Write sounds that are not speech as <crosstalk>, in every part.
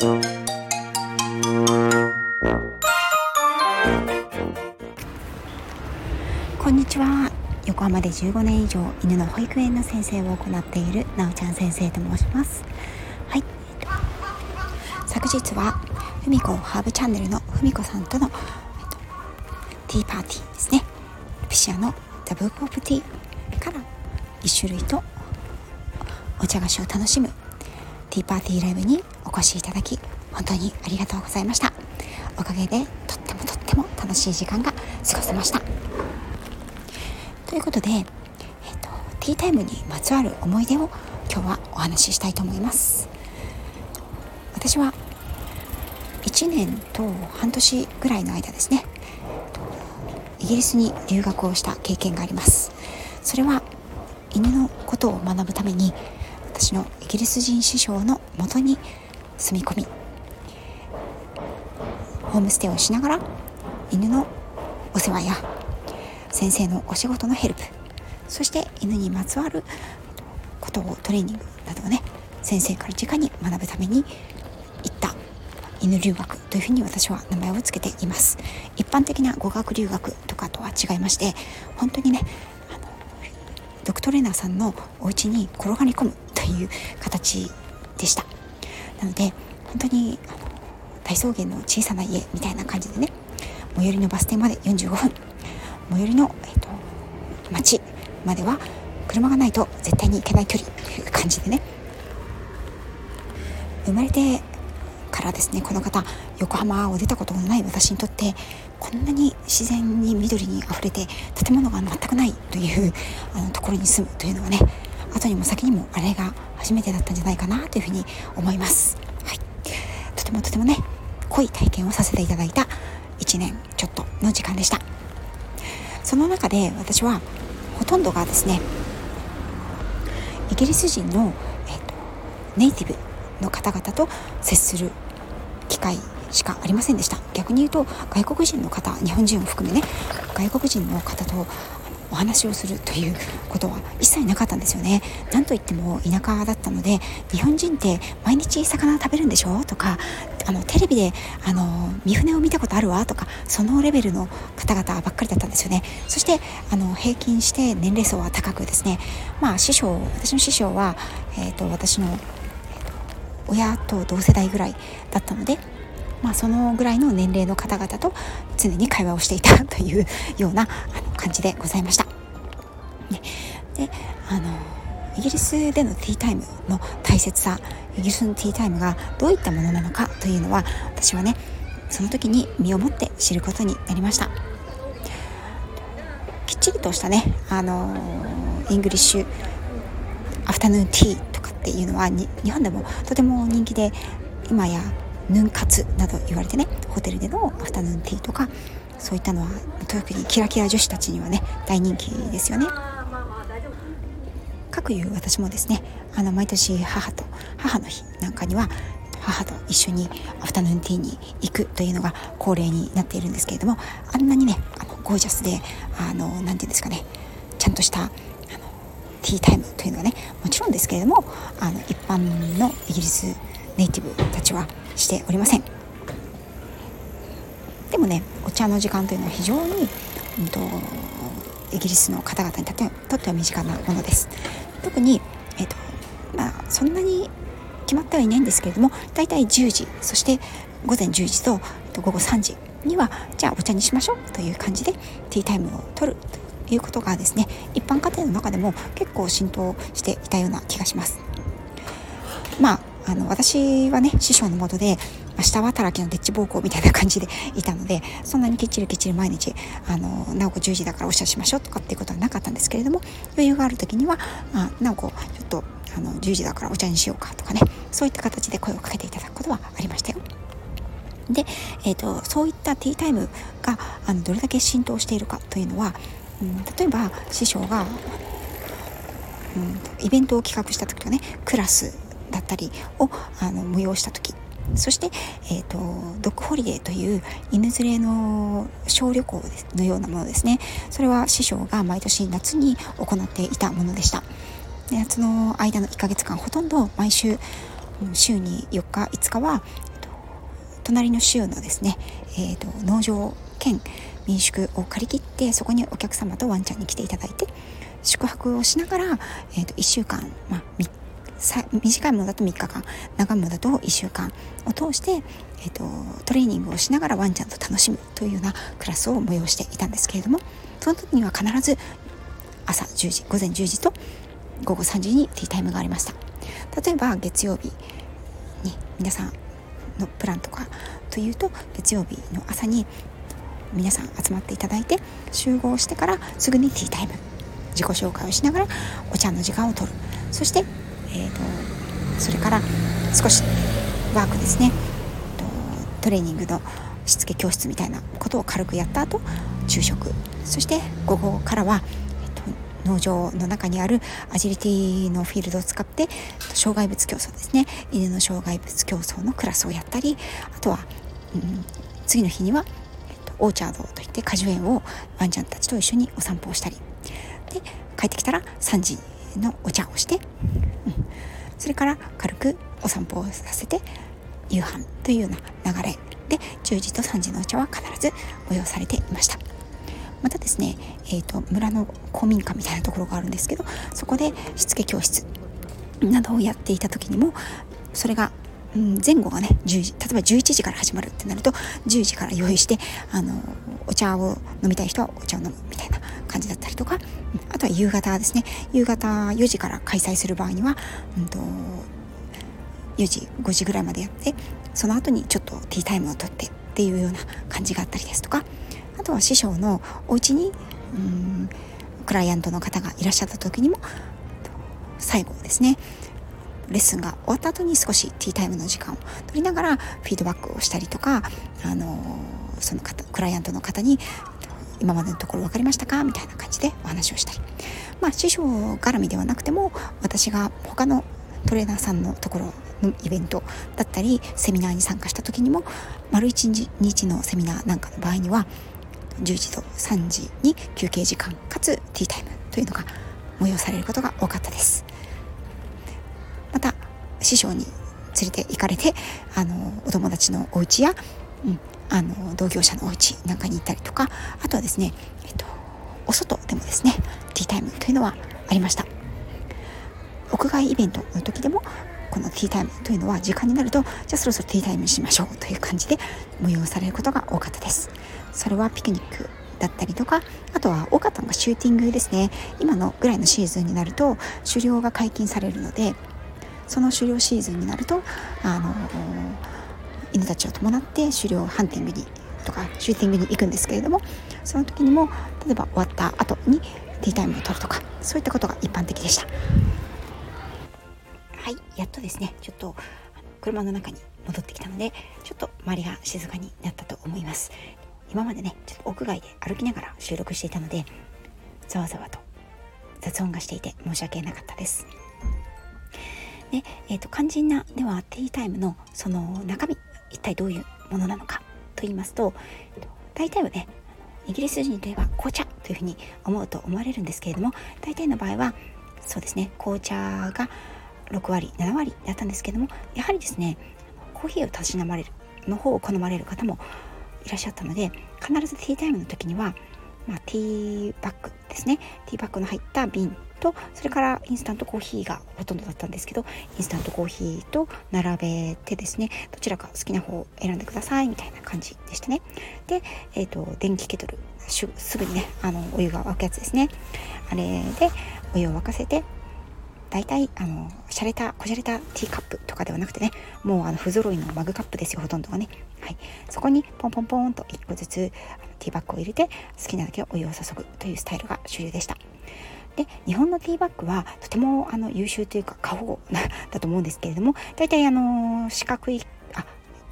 こんにちは。横浜で15年以上犬の保育園の先生を行っているなおちゃん先生と申します。はい。昨日はふみこハーブチャンネルのふみこさんとのティーパーティーですね。ピシアのザ・ブーク・オブ・ティーから1種類とお茶菓子を楽しむティパーティーライブにお越しいただき本当にありがとうございました。おかげでとってもとっても楽しい時間が過ごせました。ということで、えーと、ティータイムにまつわる思い出を今日はお話ししたいと思います。私は1年と半年ぐらいの間ですねイギリスに留学をした経験があります。それは犬のことを学ぶために私のイギリス人師匠のもとに住み込みホームステイをしながら犬のお世話や先生のお仕事のヘルプそして犬にまつわることをトレーニングなどをね先生から直に学ぶために行った犬留学というふうに私は名前を付けています。一般的な語学留学とかとは違いまして本当にねあのドクトレーナーさんのお家に転がり込むいう形でした。なので本当にあの大草原の小さな家みたいな感じでね最寄りのバス停まで45分最寄りの、えーと、町までは車がないと絶対に行けない距離という感じでね生まれてからですねこの方横浜を出たことのない私にとってこんなに自然に緑にあふれて建物が全くないというあのところに住むというのはね後にも先にもあれが初めてだったんじゃないかなというふうに思います、はい、とてもとてもね濃い体験をさせていただいた1年ちょっとの時間でした。その中で私はほとんどがですねイギリス人の、えーと、ネイティブの方々と接する機会しかありませんでした。逆に言うと外国人の方日本人を含めね外国人の方とお話をするということは一切なかったんですよね。なんといっても田舎だったので日本人って毎日魚食べるんでしょ？とかあのテレビであの三船を見たことあるわ？とかそのレベルの方々ばっかりだったんですよね。そしてあの平均して年齢層は高くですねまあ師匠私の師匠は、えーと、私の、親と同世代ぐらいだったのでまあ、そのぐらいの年齢の方々と常に会話をしていたというような感じでございました。ね、であのイギリスでのティータイムの大切さイギリスのティータイムがどういったものなのかというのは私はねその時に身をもって知ることになりましたきっちりとしたねあのイングリッシュアフタヌーンティーとかっていうのは日本でもとても人気で今やヌン活など言われてねホテルでのアフタヌーンティーとかそういったのは特にキラキラ女子たちにはね大人気ですよね。かくいう私もですねあの毎年母と母の日なんかには母と一緒にアフタヌーンティーに行くというのが恒例になっているんですけれどもあんなにねあのゴージャスであのなて言うんですかねちゃんとしたあのティータイムというのはねもちろんですけれどもあの一般のイギリスネイティブたちはしておりません。でもねお茶の時間というのは非常に、うんと、イギリスの方々にとっては身近なものです。特に、えーとまあ、そんなに決まってはいないんですけれども大体10時そして午前10時と午後3時にはじゃあお茶にしましょうという感じでティータイムを取るということがですね一般家庭の中でも結構浸透していたような気がします。まああの私はね師匠のもとで下働きのデッチ暴行みたいな感じでいたのでそんなにきっちりきっちり毎日あの直子10時だからお茶しましょうとかっていうことはなかったんですけれども余裕がある時にはまあ直子ちょっとあの10時だからお茶にしようかとかねそういった形で声をかけていただくことはありましたよ。で、えーと、そういったティータイムがあのどれだけ浸透しているかというのは、うん、例えば師匠が、うん、イベントを企画した時はねクラスだったりをあの催した時。そして、えーと、ドッグホリデーという犬連れの小旅行のようなものですね。それは師匠が毎年夏に行っていたものでした。で夏の間の1ヶ月間ほとんど毎週週に4日5日は隣の州のですね、えーと、農場兼民宿を借り切ってそこにお客様とワンちゃんに来ていただいて宿泊をしながら、えーと、1週間、まあ、短いものだと3日間。長いものだと1週間。を通して、えーと、トレーニングをしながらワンちゃんと楽しむというようなクラスを催していたんですけれどもその時には必ず朝10時午前10時と午後3時にティータイムがありました。例えば月曜日に皆さんのプランとかというと月曜日の朝に皆さん集まっていただいて集合してからすぐにティータイム。自己紹介をしながらお茶の時間をとる。そして、えーと、それから少しワークですね。トレーニングのしつけ教室みたいなことを軽くやった後昼食そして午後からはえっと農場の中にあるアジリティのフィールドを使って障害物競争ですね。犬の障害物競争のクラスをやったりあとは、うん、次の日には、えっと、オーチャードといって果樹園をワンちゃんたちと一緒にお散歩をしたり。で帰ってきたら3時のお茶をして、うん、それから軽くお散歩をさせて夕飯というような流れで10時と3時のお茶は必ず催されていました。またですね、えーと、村の公民館みたいなところがあるんですけどそこでしつけ教室などをやっていた時にもそれがうん、前後がね10時例えば11時から始まるってなると10時から用意してあのお茶を飲みたい人はお茶を飲むみたいな感じだったりとかあとは夕方ですね。夕方4時から開催する場合には、うんと、4時5時ぐらいまでやってその後にちょっとティータイムをとってっていうような感じがあったりですとかあとは師匠のお家にうんクライアントの方がいらっしゃった時にも最後ですね。レッスンが終わった後に少しティータイムの時間を取りながらフィードバックをしたりとか、あのその方クライアントの方に今までのところ分かりましたかみたいな感じでお話をしたり。まあ師匠絡みではなくても私が他のトレーナーさんのところのイベントだったりセミナーに参加した時にも丸一日のセミナーなんかの場合には10時と3時に休憩時間かつティータイムというのが催されることが多かったです。師匠に連れて行かれてあのお友達のお家や、うん、あの同業者のお家なんかに行ったりとかあとはですね、えっと、お外でもですねティータイムというのはありました。屋外イベントの時でもこのティータイムというのは時間になるとじゃあそろそろティータイムにしましょうという感じで催されることが多かったです。それはピクニックだったりとかあとは多かったのがシューティングですね。今のぐらいのシーズンになると狩猟が解禁されるのでその狩猟シーズンになるとあの犬たちを伴って狩猟ハンティングにとかシューティングに行くんですけれどもその時にも例えば終わった後にティータイムを取るとかそういったことが一般的でした。はいやっとですねちょっと車の中に戻ってきたのでちょっと周りが静かになったと思います。今までねちょっと屋外で歩きながら収録していたのでざわざわと雑音がしていて申し訳なかったです。で、えーと、肝心なではティータイムのその中身一体どういうものなのかと言いますと大体はねイギリス人といえば紅茶というふうに思うと思われるんですけれども大体の場合はそうですね紅茶が6割7割だったんですけどもやはりですねコーヒーをたしなまれるの方を好まれる方もいらっしゃったので必ずティータイムの時には、まあ、ティーバッグですねティーバッグの入った瓶とそれからインスタントコーヒーがほとんどだったんですけどインスタントコーヒーと並べてですねどちらか好きな方を選んでくださいみたいな感じでしたね。で、えーと、電気ケトルすぐにねあのお湯が沸くやつですね。あれでお湯を沸かせて大体あの洒落たこじゃれたティーカップとかではなくてねもうあの不揃いのマグカップですよほとんどがね、はい、そこにポンポンポンと1個ずつティーバッグを入れて好きなだけお湯を注ぐというスタイルが主流でした。で日本のティーバッグはとてもあの優秀というか過保護だと思うんですけれども大体あの四角いあ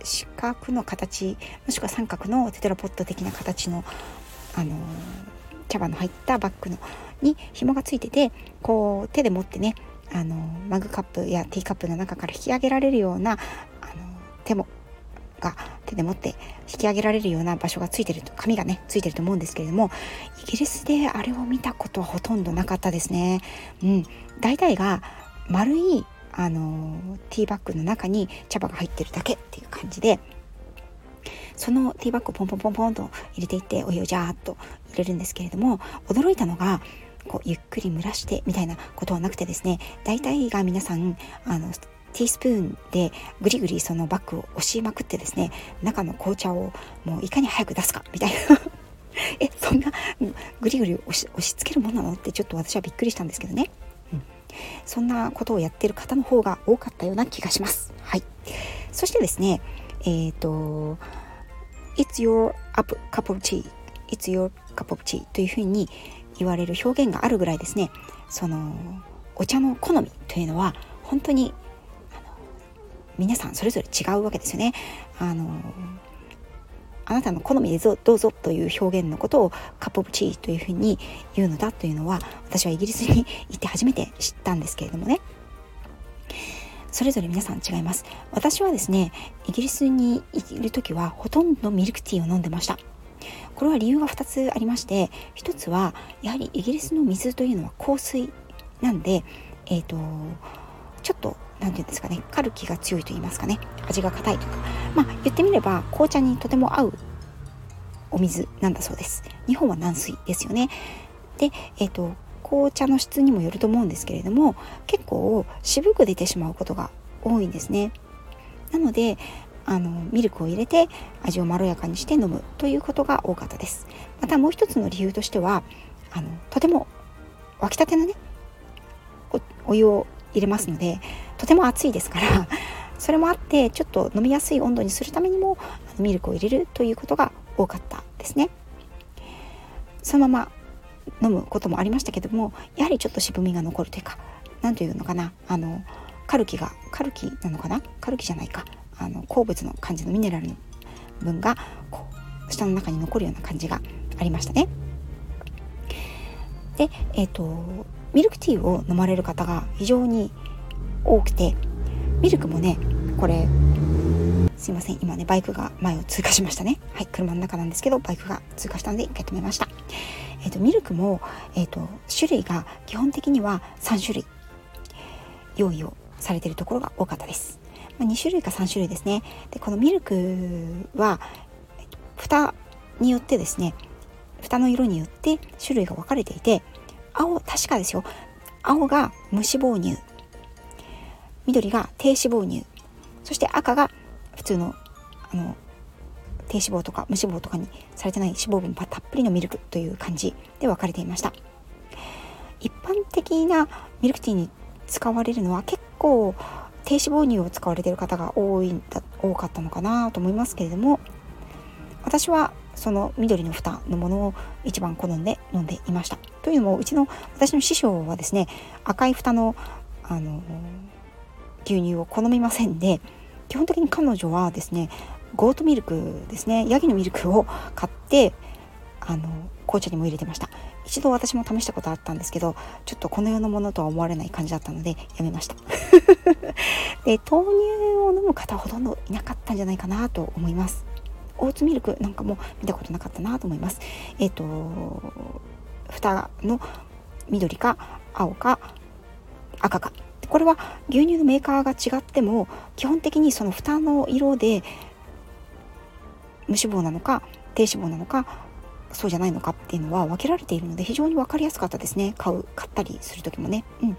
四角の形もしくは三角のテトラポット的な形のあの茶葉の入ったバッグのに紐がついててこう手で持ってねあのマグカップやティーカップの中から引き上げられるようなあの手もが手で持って引き上げられるような場所がついてると紙がねついてると思うんですけれどもイギリスであれを見たことはほとんどなかったですね。うん、大体が丸いあのティーバッグの中に茶葉が入ってるだけっていう感じでそのティーバッグをポンポンポンポンと入れていってお湯をジャーッと入れるんですけれども驚いたのがこうゆっくり蒸らしてみたいなことはなくてですね大体が皆さんあのティースプーンでぐりぐりそのバッグを押しまくってですね中の紅茶をもういかに早く出すかみたいな。<laughs> えそんなぐりぐり押し押し付けるものなのってちょっと私はびっくりしたんですけどね、うん、そんなことをやってる方の方が多かったような気がします。はい。そしてですねえっ、ー、と It's your cup of tea It's your cup of tea というふうに言われる表現があるぐらいですねそのお茶の好みというのは本当に皆さんそれぞれ違うわけですよね。あのあなたの好みでどうぞという表現のことをカップオブチーというふうに言うのだというのは私はイギリスに行って初めて知ったんですけれどもね。それぞれ皆さん違います。私はですねイギリスにいる時はほとんどミルクティーを飲んでました。これは理由が2つありまして1つはやはりイギリスの水というのは香水なんでえっ、ー、とちょっと何て言うんですかねカルキが強いと言いますかね味が硬いとか。まあ言ってみれば紅茶にとても合うお水なんだそうです。日本は軟水ですよね。でえっ、ー、と紅茶の質にもよると思うんですけれども結構渋く出てしまうことが多いんですね。なのであのミルクを入れて味をまろやかにして飲むということが多かったです。またもう一つの理由としてはあのとても沸きたてのねお湯を入れますのでとても熱いですから <laughs> それもあってちょっと飲みやすい温度にするためにもミルクを入れるということが多かったですね。そのまま飲むこともありましたけどもやはりちょっと渋みが残るというか何というのかなあのカルキがカルキなのかな？カルキじゃないか。あの鉱物の感じのミネラルの分がこう舌の中に残るような感じがありましたね。でえっ、ー、とミルクティーを飲まれる方が非常に多くてミルクもねこれすいません今ねバイクが前を通過しましたね。はい車の中なんですけどバイクが通過したので一回止めました。えっ、ー、とミルクもえっ、ー、と種類が基本的には3種類用意をされているところが多かったです、まあ、2種類か3種類ですね。でこのミルクは蓋によってですね蓋の色によって種類が分かれていて青確かですよ。青が無脂肪乳。緑が低脂肪乳そして赤が普通のあの低脂肪とか無脂肪とかにされてない脂肪分たっぷりのミルクという感じで分かれていました一般的なミルクティーに使われるのは結構低脂肪乳を使われている方が多いんだ多かったのかなと思いますけれども私はその緑の蓋のものを一番好んで飲んでいました。というのもうちの私の師匠はですね赤い蓋のあの牛乳を好みませんで基本的に彼女はですねゴートミルクですねヤギのミルクを買ってあの紅茶にも入れてました。一度私も試したことあったんですけどちょっとこの世のものとは思われない感じだったのでやめました。<laughs> で豆乳を飲む方ほとんどいなかったんじゃないかなと思います。オーツミルクなんかも見たことなかったなと思います。えっ、ー、と蓋の緑か青か赤か。これは牛乳のメーカーが違っても基本的にその蓋の色で無脂肪なのか低脂肪なのかそうじゃないのかっていうのは分けられているので非常に分かりやすかったですね。買う買ったりする時もね。うん、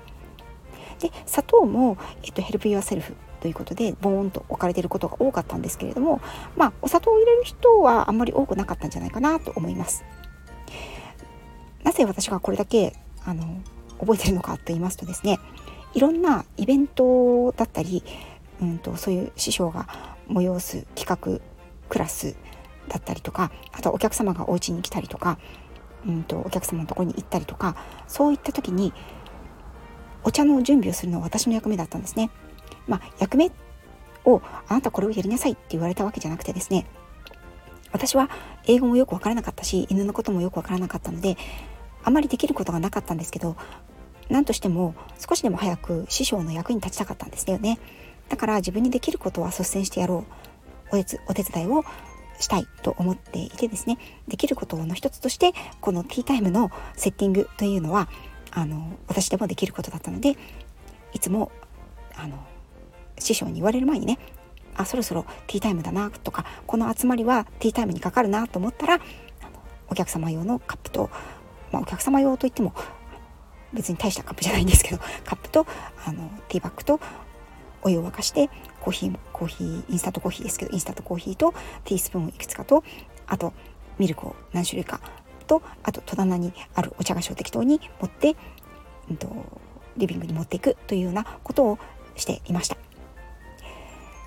で砂糖も、えっと、 help yourself ということでボーンと置かれていることが多かったんですけれどもまあお砂糖を入れる人はあんまり多くなかったんじゃないかなと思います。なぜ私がこれだけあの覚えてるのかと言いますとですねいろんなイベントだったり、うんと、そういう師匠が催す企画クラスだったりとかあとお客様がお家に来たりとか、うんとお客様のところに行ったりとかそういった時にお茶の準備をするのは私の役目だったんですね。まあ、役目をあなたこれをやりなさいって言われたわけじゃなくてですね私は英語もよく分からなかったし犬のこともよく分からなかったのであまりできることがなかったんですけど何としても少しでも早く師匠の役に立ちたかったんですよね。だから自分にできることは率先してやろう。お手お手伝いをしたいと思っていてですね。できることの一つとしてこのティータイムのセッティングというのはあの私でもできることだったのでいつもあの師匠に言われる前にねあそろそろティータイムだなとかこの集まりはティータイムにかかるなと思ったらお客様用のカップと、まあ、お客様用といっても別に大したカップじゃないんですけどカップとあのティーバッグとお湯を沸かしてコーヒーコーヒーインスタントコーヒーですけどインスタントコーヒーとティースプーンをいくつかとあとミルクを何種類かとあと戸棚にあるお茶菓子を適当に持って、うんと、リビングに持っていくというようなことをしていました。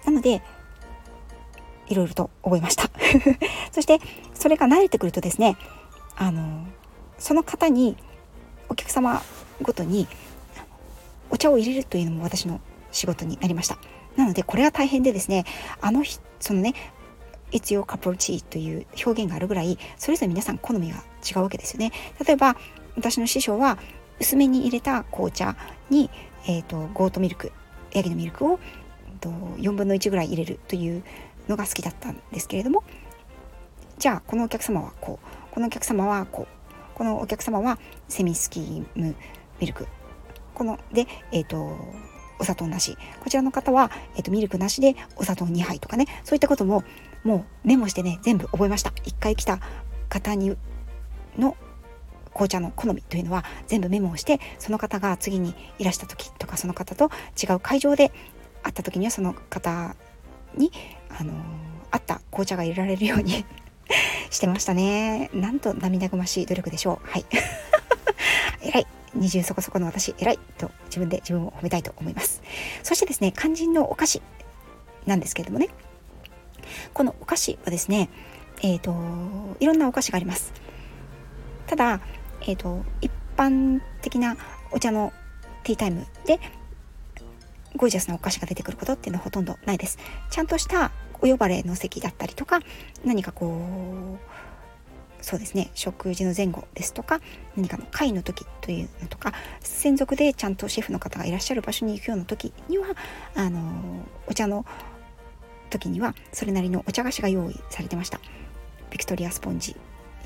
なのでいろいろと覚えました。<laughs> そしてそれが慣れてくるとですねあのその方にお客様ごとにお茶を入れるというのも私の仕事になりました。なのでこれが大変でですねあの日そのね「It's your cup of tea」という表現があるぐらいそれぞれ皆さん好みが違うわけですよね。例えば私の師匠は薄めに入れた紅茶に、えーと、ゴートミルクヤギのミルクを、と、4分の1ぐらい入れるというのが好きだったんですけれどもじゃあこのお客様はこうこのお客様はこうこのお客様はセミスキームミルク。こので、えーとお砂糖なし。こちらの方は、えーと、ミルクなしでお砂糖2杯とかね。そういったことももうメモしてね全部覚えました。1回来た方にの紅茶の好みというのは全部メモをしてその方が次にいらした時とかその方と違う会場で会った時にはその方にあのあった紅茶が入れられるように <laughs> してましたね。なんと涙ぐましい努力でしょう。はい。<laughs> 偉い。20そこそこの私偉いと自分で自分を褒めたいと思います。そしてですね肝心のお菓子なんですけれどもね。このお菓子はですねえっ、ー、といろんなお菓子があります。ただえっ、ー、と一般的なお茶のティータイムでゴージャスなお菓子が出てくることっていうのはほとんどないです。ちゃんとしたお呼ばれの席だったりとか何かこうそうですね食事の前後ですとか何かの会の時というのとか専属でちゃんとシェフの方がいらっしゃる場所に行くような時にはあのお茶の時にはそれなりのお茶菓子が用意されてました。ビクトリアスポンジ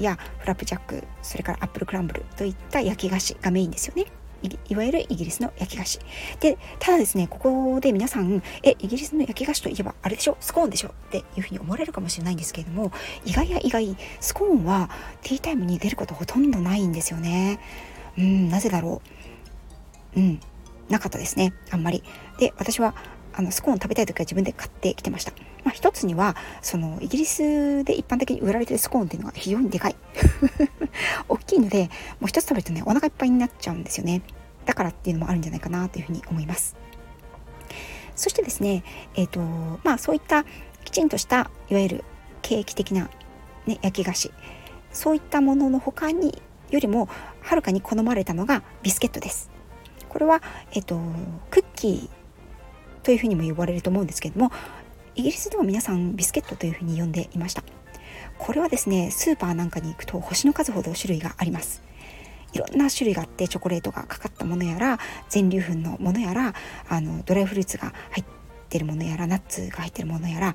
やフラップジャックそれからアップルクランブルといった焼き菓子がメインですよね。いわゆるイギリスの焼き菓子。で、ただですね、ここで皆さん、え、イギリスの焼き菓子といえばあれでしょ？スコーンでしょ？っていうふうに思われるかもしれないんですけれども、意外や意外、スコーンはティータイムに出ることほとんどないんですよね。うん、なぜだろう？うん、なかったですね、あんまり。で、私はあのスコーン食べたい時は自分で買ってきてました。まあ、一つにはそのイギリスで一般的に売られてるスコーンっていうのが非常にでかい。<laughs> 大きいのでもう一つ食べるとねお腹いっぱいになっちゃうんですよね。だからっていうのもあるんじゃないかなというふうに思います。そしてですねえっ、ー、とまあそういったきちんとしたいわゆるケーキ的な、ね、焼き菓子。そういったものの他によりもはるかに好まれたのがビスケットです。これは、えっ、と、クッキーというふうにも呼ばれると思うんですけどもイギリスでは皆さんビスケットというふうに呼んでいました。これはですねスーパーなんかに行くと星の数ほど種類があります。いろんな種類があってチョコレートがかかったものやら全粒粉のものやらあのドライフルーツが入ってるものやらナッツが入ってるものやら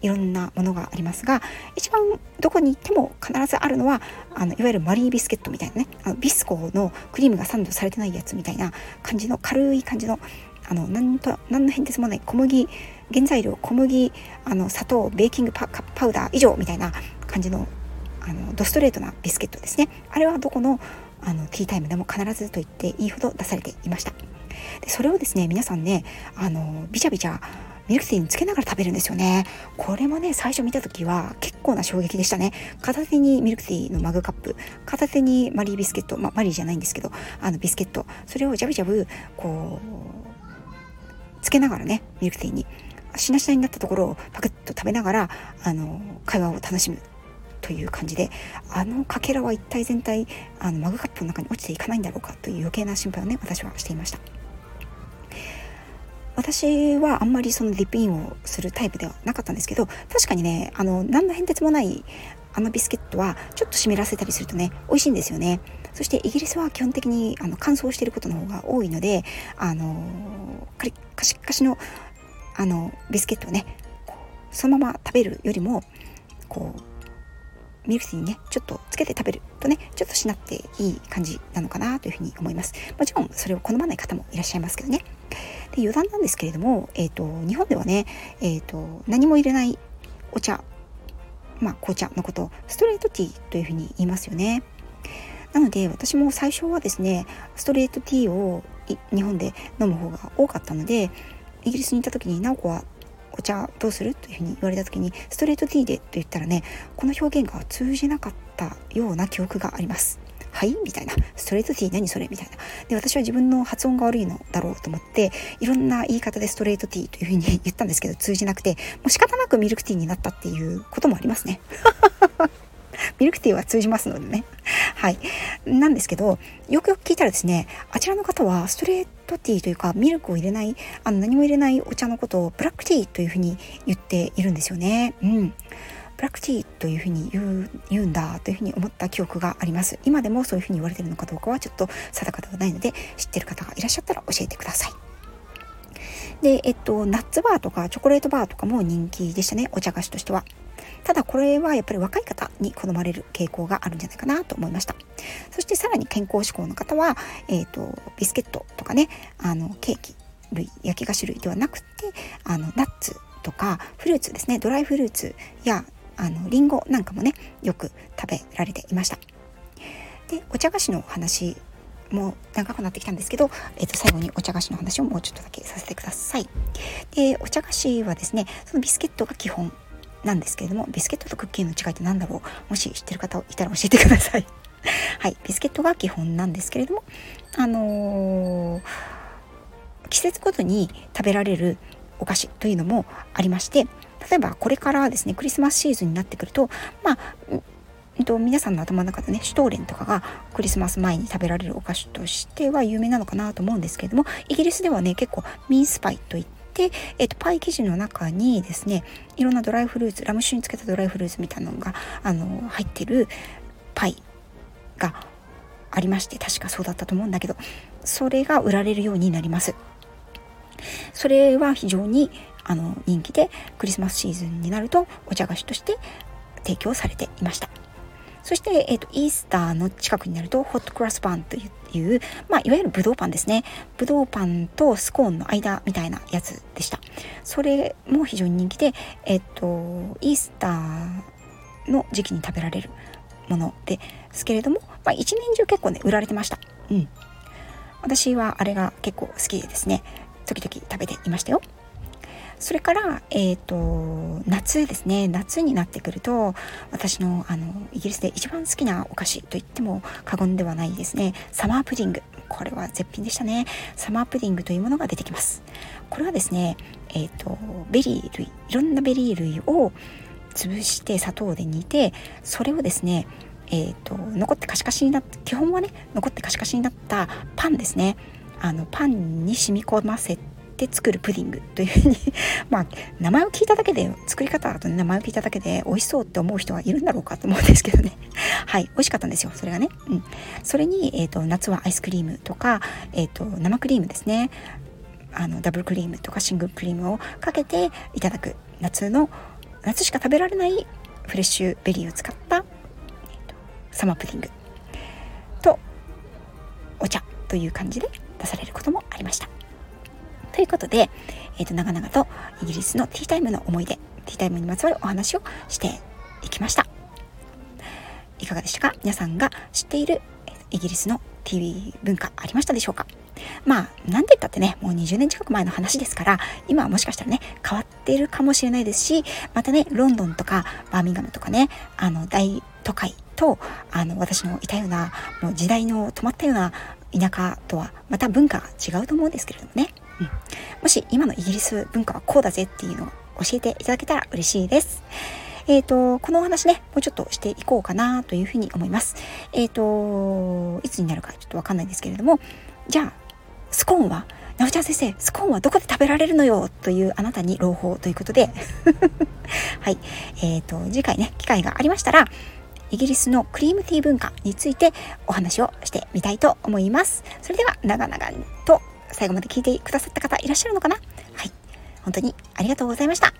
いろんなものがありますが一番どこに行っても必ずあるのはあのいわゆるマリービスケットみたいなねあのビスコのクリームがサンドされてないやつみたいな感じの軽い感じのあのなんと何の変哲もない小麦原材料小麦あの砂糖ベーキングパウダー以上みたいな感じのあのドストレートなビスケットですね。あれはどこのあのティータイムでも必ずと言っていいほど出されていました。でそれをですね皆さんねあのビチャビチャミルクティーにつけながら食べるんですよね。これもね最初見た時は結構な衝撃でしたね。片手にミルクティーのマグカップ片手にマリービスケット、まあ、マリーじゃないんですけどあのビスケットそれをジャブジャブこうつけながらねミルクティーに。しなしなになったところをパクッと食べながらあの会話を楽しむという感じであのかけらは一体全体あのマグカップの中に落ちていかないんだろうかという余計な心配をね私はしていました。私はあんまりそのディップインをするタイプではなかったんですけど確かにねあの何の変哲もないあのビスケットはちょっと湿らせたりするとね美味しいんですよね。そしてイギリスは基本的にあの乾燥していることの方が多いのであのカリカシカシのあのビスケットをねそのまま食べるよりもこうミルクティーにねちょっとつけて食べるとねちょっとしなっていい感じなのかなというふうに思いますもちろんそれを好まない方もいらっしゃいますけどねで余談なんですけれども、えーと、日本ではね、えーと、何も入れないお茶まあ紅茶のことストレートティーというふうに言いますよね。なので私も最初はですねストレートティーを日本で飲む方が多かったのでイギリスに行った時に「直子はお茶どうする?」というふうに言われた時に「ストレートティーで」と言ったらねこの表現が通じなかったような記憶があります。はい？みたいな。ストレートティー何それ？みたいな。で、私は自分の発音が悪いのだろうと思って、いろんな言い方でストレートティーというふうに言ったんですけど、通じなくて、もう仕方なくミルクティーになったっていうこともありますね。ミルクティーは通じますのでね。はい。なんですけど、よくよく聞いたらですね、あちらの方はストレートティーというか、ミルクを入れない、あの何も入れないお茶のことをブラックティーというふうに言っているんですよね。うん。ブラックティーというふうに言う言うんだというふうに思った記憶があります今でもそういうふうに言われてるのかどうかはちょっと定かではないので知ってる方がいらっしゃったら教えてくださいでえっとナッツバーとかチョコレートバーとかも人気でしたねお茶菓子としてはただこれはやっぱり若い方に好まれる傾向があるんじゃないかなと思いました。そしてさらに健康志向の方は、えーと、ビスケットとかねあのケーキ類焼き菓子類ではなくてあのナッツとかフルーツですねドライフルーツやあのリンゴなんかもねよく食べられていました。でお茶菓子の話もう長くなってきたんですけど、えー、と最後にお茶菓子の話をもうちょっとだけさせてください。でお茶菓子はですねそのビスケットが基本なんですけれどもビスケットとクッキーの違いって何だろう？もし知ってる方いたら教えてください。<laughs> はいビスケットが基本なんですけれどもあのー、季節ごとに食べられるお菓子というのもありまして例えばこれからですねクリスマスシーズンになってくるとまあえっと、皆さんの頭の中でねシュトーレンとかがクリスマス前に食べられるお菓子としては有名なのかなと思うんですけれどもイギリスではね結構ミンスパイといってえっと、パイ生地の中にですねいろんなドライフルーツラム酒につけたドライフルーツみたいなのがあの入ってるパイがありまして確かそうだったと思うんだけどそれが売られるようになります。それは非常にあの人気でクリスマスシーズンになるとお茶菓子として提供されていました。そして、えーと、イースターの近くになるとホットクラスパンといっいう、まあ、いわゆるブドウパンですね。ブドウパンとスコーンの間みたいなやつでした。それも非常に人気で、えっ、とイースターの時期に食べられるものですけれども、まあ、一年中結構ね売られてました。うん。私はあれが結構好きでですね。時々食べていましたよ。それから、えっ、ー、と、夏ですね。夏になってくると、私の、あの、イギリスで一番好きなお菓子と言っても過言ではないですね。サマープディング。これは絶品でしたね。サマープディングというものが出てきます。これはですね、えっ、ー、と、ベリー類、いろんなベリー類を潰して砂糖で煮て、それをですね、えーと、と残ってカチカチになって基本はね残ってカチカチになったパンですねあのパンに染み込ませて作るプディングというふうに <laughs> まあ名前を聞いただけで作り方と名前を聞いただけで美味しそうって思う人がいるんだろうかと思うんですけどね。<laughs> はい美味しかったんですよそれがね。うん。それに、えーと、夏はアイスクリームとか、えーと、と生クリームですね。あのダブルクリームとかシングルクリームをかけていただく。夏の夏しか食べられないフレッシュベリーを使った、えーと、サマープディングとお茶という感じで出されることもありました。ということで、えー、と長々とイギリスのティータイムの思い出ティータイムにまつわるお話をしていきました。いかがでしたか？皆さんが知っているイギリスの TV 文化ありましたでしょうか？まあ何て言ったってねもう20年近く前の話ですから今はもしかしたらね変わってるかもしれないですしまたねロンドンとかバーミンガムとかねあの大都会とあの私のいたようなもう時代の止まったような田舎とはまた文化が違うと思うんですけれどもね。うん、もし今のイギリス文化はこうだぜっていうのを教えていただけたら嬉しいです。えっ、ー、と、このお話ね、もうちょっとしていこうかなというふうに思います。えっ、ー、と、いつになるかちょっとわかんないんですけれども、じゃあ、スコーンはなおちゃん先生、スコーンはどこで食べられるのよというあなたに朗報ということで <laughs> はい。えっ、ー、と、次回ね、機会がありましたら、イギリスのクリームティー文化についてお話をしてみたいと思います。それでは、長々と最後まで聞いてくださった方いらっしゃるのかな？はい。本当にありがとうございました。